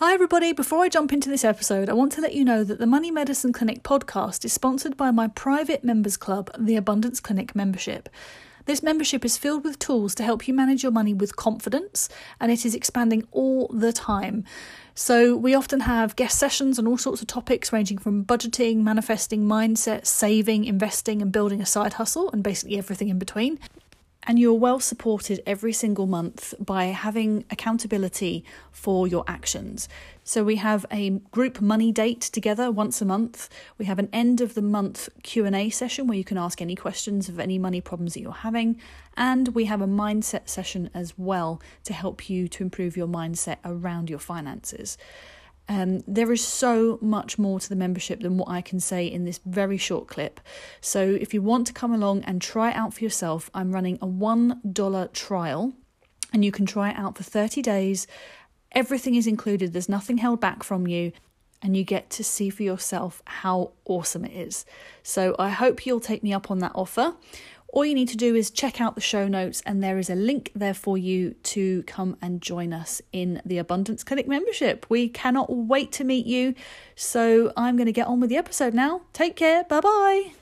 Hi, everybody. Before I jump into this episode, I want to let you know that the Money Medicine Clinic podcast is sponsored by my private members club, the Abundance Clinic membership. This membership is filled with tools to help you manage your money with confidence, and it is expanding all the time. So, we often have guest sessions on all sorts of topics ranging from budgeting, manifesting, mindset, saving, investing, and building a side hustle, and basically everything in between and you're well supported every single month by having accountability for your actions. So we have a group money date together once a month. We have an end of the month Q&A session where you can ask any questions of any money problems that you're having, and we have a mindset session as well to help you to improve your mindset around your finances. Um, there is so much more to the membership than what I can say in this very short clip. So, if you want to come along and try it out for yourself, I'm running a $1 trial and you can try it out for 30 days. Everything is included, there's nothing held back from you, and you get to see for yourself how awesome it is. So, I hope you'll take me up on that offer. All you need to do is check out the show notes, and there is a link there for you to come and join us in the Abundance Clinic membership. We cannot wait to meet you. So I'm going to get on with the episode now. Take care. Bye bye.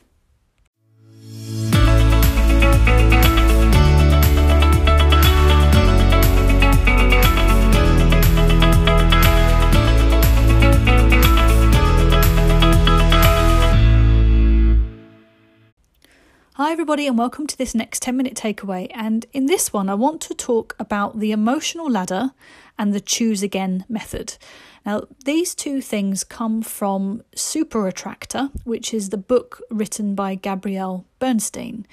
Everybody, and welcome to this next 10 minute takeaway. And in this one, I want to talk about the emotional ladder and the choose again method. Now, these two things come from Super Attractor, which is the book written by Gabrielle Bernstein.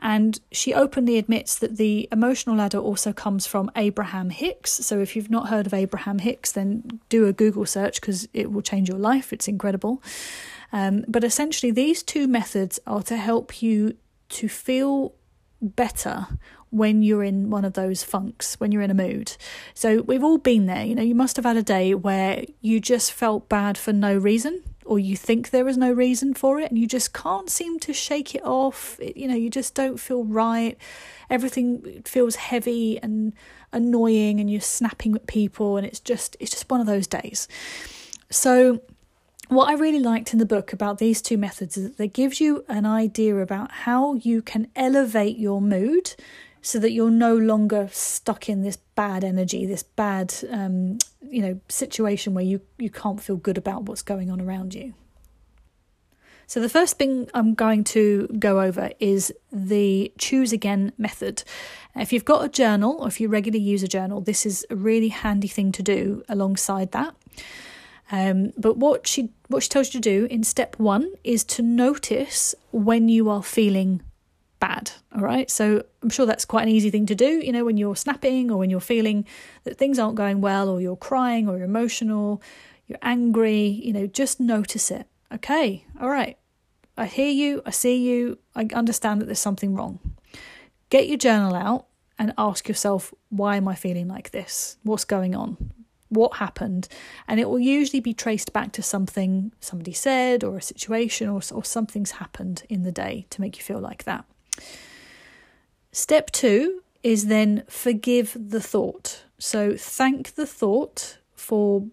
And she openly admits that the emotional ladder also comes from Abraham Hicks. So if you've not heard of Abraham Hicks, then do a Google search because it will change your life. It's incredible. Um, but essentially, these two methods are to help you to feel better when you're in one of those funks, when you're in a mood. So we've all been there. You know, you must have had a day where you just felt bad for no reason, or you think there is no reason for it, and you just can't seem to shake it off. It, you know, you just don't feel right. Everything feels heavy and annoying, and you're snapping at people, and it's just it's just one of those days. So what I really liked in the book about these two methods is that they gives you an idea about how you can elevate your mood so that you're no longer stuck in this bad energy, this bad um, you know situation where you, you can't feel good about what's going on around you. So the first thing I'm going to go over is the choose again method. If you've got a journal or if you regularly use a journal, this is a really handy thing to do alongside that. Um, but what she what she tells you to do in step one is to notice when you are feeling bad. All right, so I'm sure that's quite an easy thing to do. You know, when you're snapping or when you're feeling that things aren't going well, or you're crying, or you're emotional, you're angry. You know, just notice it. Okay, all right. I hear you. I see you. I understand that there's something wrong. Get your journal out and ask yourself, why am I feeling like this? What's going on? What happened, and it will usually be traced back to something somebody said or a situation or, or something's happened in the day to make you feel like that. Step two is then forgive the thought. So thank the thought for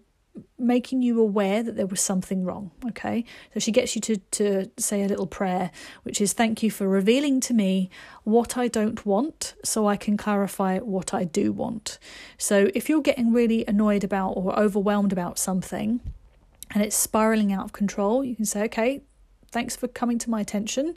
making you aware that there was something wrong. Okay, so she gets you to to say a little prayer, which is thank you for revealing to me what I don't want, so I can clarify what I do want. So if you're getting really annoyed about or overwhelmed about something, and it's spiraling out of control, you can say, okay, thanks for coming to my attention.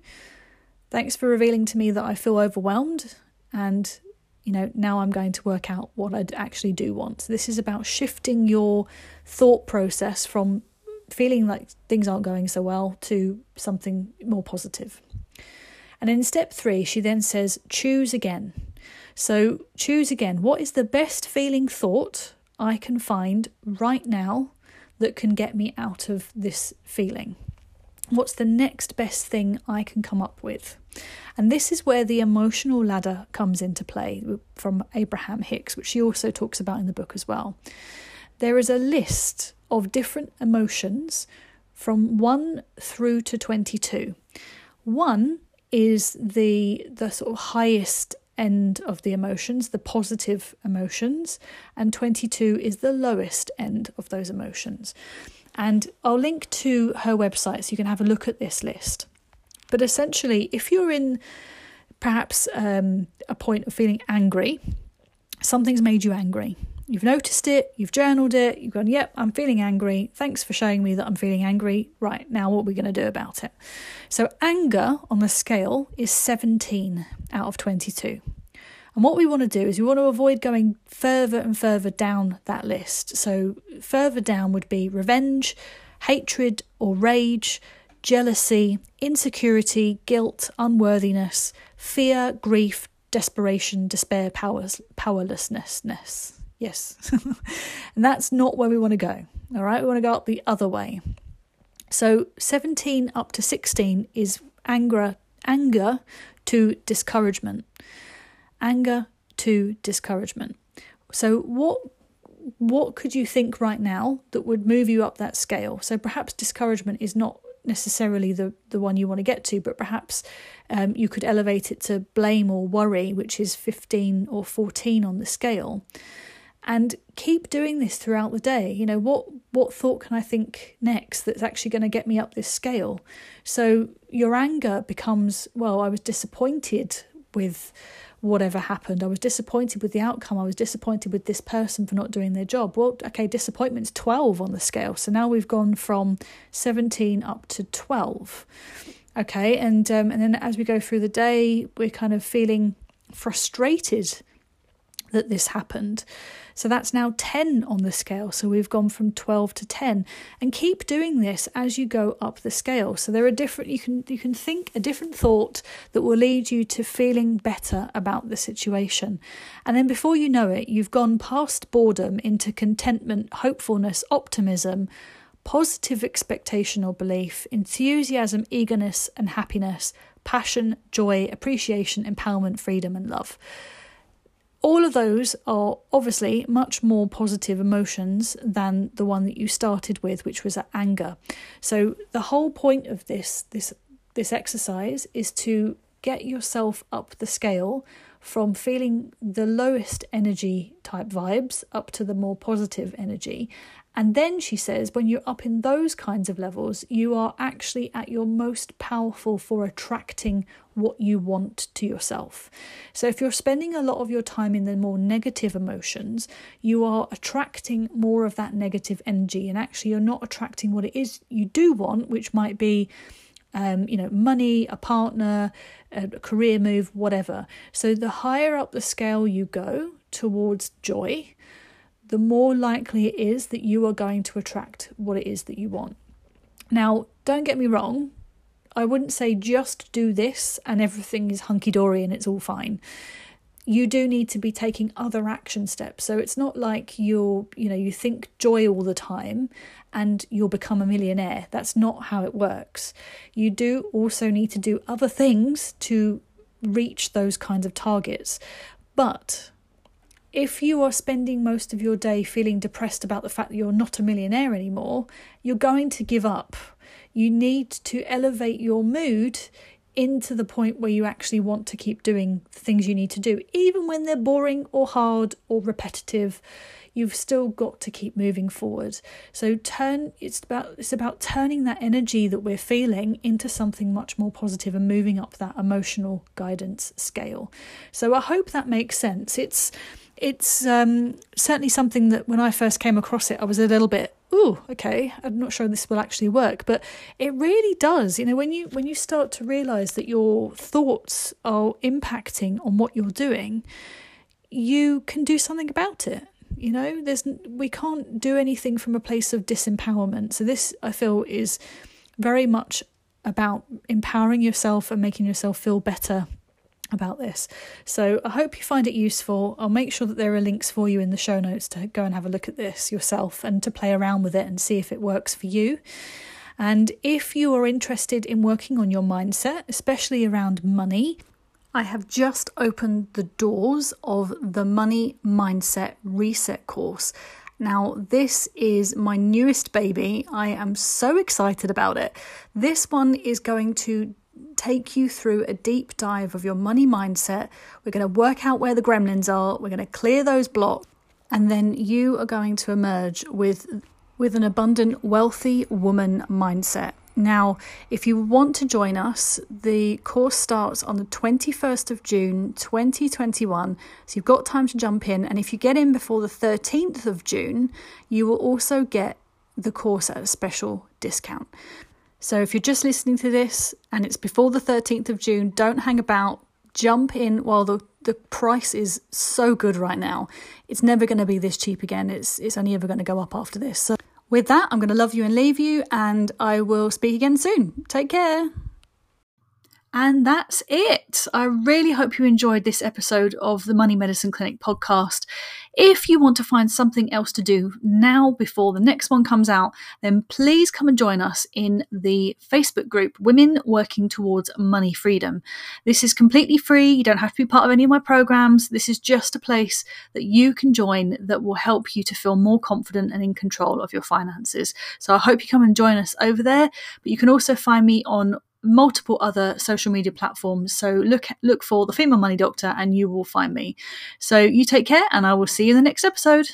Thanks for revealing to me that I feel overwhelmed and you know, now I'm going to work out what I actually do want. This is about shifting your thought process from feeling like things aren't going so well to something more positive. And in step three, she then says, choose again. So choose again. What is the best feeling thought I can find right now that can get me out of this feeling? What's the next best thing I can come up with? And this is where the emotional ladder comes into play from Abraham Hicks, which she also talks about in the book as well. There is a list of different emotions from 1 through to 22. 1 is the the sort of highest end of the emotions, the positive emotions, and 22 is the lowest end of those emotions. And I'll link to her website so you can have a look at this list. But essentially, if you're in perhaps um, a point of feeling angry, something's made you angry. You've noticed it, you've journaled it, you've gone, yep, I'm feeling angry. Thanks for showing me that I'm feeling angry. Right, now what are we going to do about it? So, anger on the scale is 17 out of 22. And what we want to do is we want to avoid going further and further down that list. So, further down would be revenge, hatred or rage, jealousy, insecurity, guilt, unworthiness, fear, grief, desperation, despair, powers, powerlessness. Yes. and that's not where we want to go. All right, we want to go up the other way. So 17 up to 16 is anger anger to discouragement. Anger to discouragement. So what what could you think right now that would move you up that scale? So perhaps discouragement is not necessarily the, the one you want to get to, but perhaps um, you could elevate it to blame or worry, which is 15 or 14 on the scale. And keep doing this throughout the day. You know, what, what thought can I think next that's actually going to get me up this scale? So your anger becomes, well, I was disappointed with whatever happened. I was disappointed with the outcome. I was disappointed with this person for not doing their job. Well, okay, disappointment's 12 on the scale. So now we've gone from 17 up to 12. Okay, and um, and then as we go through the day, we're kind of feeling frustrated that this happened. So that's now 10 on the scale. So we've gone from 12 to 10 and keep doing this as you go up the scale. So there are different you can you can think a different thought that will lead you to feeling better about the situation. And then before you know it, you've gone past boredom into contentment, hopefulness, optimism, positive expectation or belief, enthusiasm, eagerness and happiness, passion, joy, appreciation, empowerment, freedom and love. All of those are obviously much more positive emotions than the one that you started with, which was anger. So the whole point of this this this exercise is to get yourself up the scale from feeling the lowest energy type vibes up to the more positive energy and then she says, when you're up in those kinds of levels, you are actually at your most powerful for attracting what you want to yourself. So if you're spending a lot of your time in the more negative emotions, you are attracting more of that negative energy, and actually, you're not attracting what it is you do want, which might be. Um, you know, money, a partner, a career move, whatever. So, the higher up the scale you go towards joy, the more likely it is that you are going to attract what it is that you want. Now, don't get me wrong, I wouldn't say just do this and everything is hunky dory and it's all fine. You do need to be taking other action steps. So it's not like you're, you know, you think joy all the time and you'll become a millionaire. That's not how it works. You do also need to do other things to reach those kinds of targets. But if you are spending most of your day feeling depressed about the fact that you're not a millionaire anymore, you're going to give up. You need to elevate your mood into the point where you actually want to keep doing the things you need to do, even when they're boring or hard or repetitive. You've still got to keep moving forward. So turn it's about it's about turning that energy that we're feeling into something much more positive and moving up that emotional guidance scale. So I hope that makes sense. It's it's um, certainly something that when I first came across it, I was a little bit, oh, okay, I'm not sure this will actually work, but it really does. You know, when you when you start to realise that your thoughts are impacting on what you're doing, you can do something about it. You know, there's we can't do anything from a place of disempowerment. So this, I feel, is very much about empowering yourself and making yourself feel better about this. So I hope you find it useful. I'll make sure that there are links for you in the show notes to go and have a look at this yourself and to play around with it and see if it works for you. And if you are interested in working on your mindset, especially around money, I have just opened the doors of the Money Mindset Reset course. Now, this is my newest baby. I am so excited about it. This one is going to take you through a deep dive of your money mindset. We're going to work out where the gremlins are, we're going to clear those blocks, and then you are going to emerge with with an abundant, wealthy woman mindset. Now, if you want to join us, the course starts on the 21st of June 2021. So you've got time to jump in. And if you get in before the 13th of June, you will also get the course at a special discount. So if you're just listening to this and it's before the 13th of June, don't hang about. Jump in while the, the price is so good right now. It's never going to be this cheap again. It's it's only ever going to go up after this. So with that, I'm going to love you and leave you, and I will speak again soon. Take care. And that's it. I really hope you enjoyed this episode of the Money Medicine Clinic podcast. If you want to find something else to do now before the next one comes out, then please come and join us in the Facebook group Women Working Towards Money Freedom. This is completely free. You don't have to be part of any of my programs. This is just a place that you can join that will help you to feel more confident and in control of your finances. So I hope you come and join us over there. But you can also find me on multiple other social media platforms. So look look for the Female Money Doctor and you will find me. So you take care and I will see you in the next episode.